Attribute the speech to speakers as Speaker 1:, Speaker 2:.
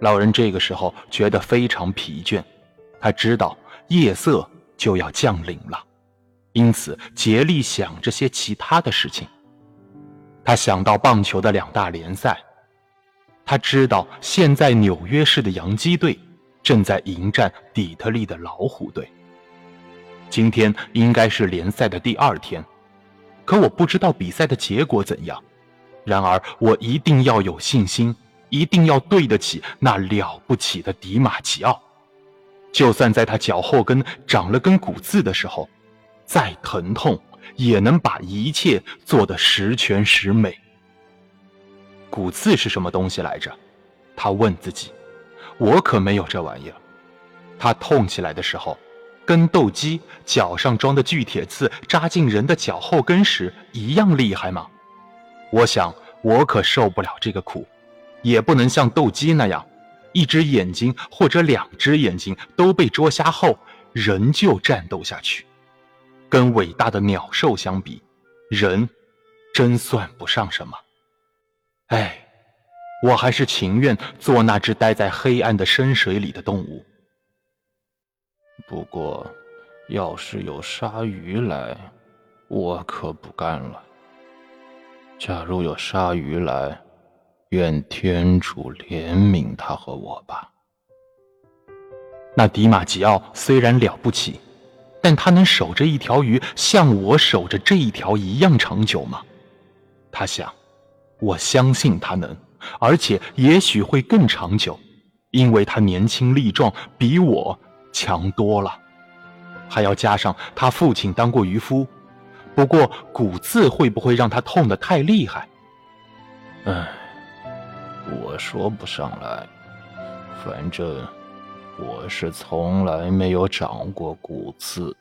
Speaker 1: 老人这个时候觉得非常疲倦，他知道夜色就要降临了，因此竭力想着些其他的事情。他想到棒球的两大联赛，他知道现在纽约市的洋基队正在迎战底特律的老虎队。今天应该是联赛的第二天，可我不知道比赛的结果怎样。然而，我一定要有信心。一定要对得起那了不起的迪马吉奥，就算在他脚后跟长了根骨刺的时候，再疼痛也能把一切做得十全十美。骨刺是什么东西来着？他问自己。我可没有这玩意儿。他痛起来的时候，跟斗鸡脚上装的巨铁刺扎进人的脚后跟时一样厉害吗？我想，我可受不了这个苦。也不能像斗鸡那样，一只眼睛或者两只眼睛都被捉瞎后，仍旧战斗下去。跟伟大的鸟兽相比，人真算不上什么。哎，我还是情愿做那只待在黑暗的深水里的动物。
Speaker 2: 不过，要是有鲨鱼来，我可不干了。假如有鲨鱼来。愿天主怜悯他和我吧。
Speaker 1: 那迪马吉奥虽然了不起，但他能守着一条鱼像我守着这一条一样长久吗？他想，我相信他能，而且也许会更长久，因为他年轻力壮，比我强多了。还要加上他父亲当过渔夫，不过骨刺会不会让他痛得太厉害？
Speaker 2: 唉。我说不上来，反正我是从来没有长过骨刺。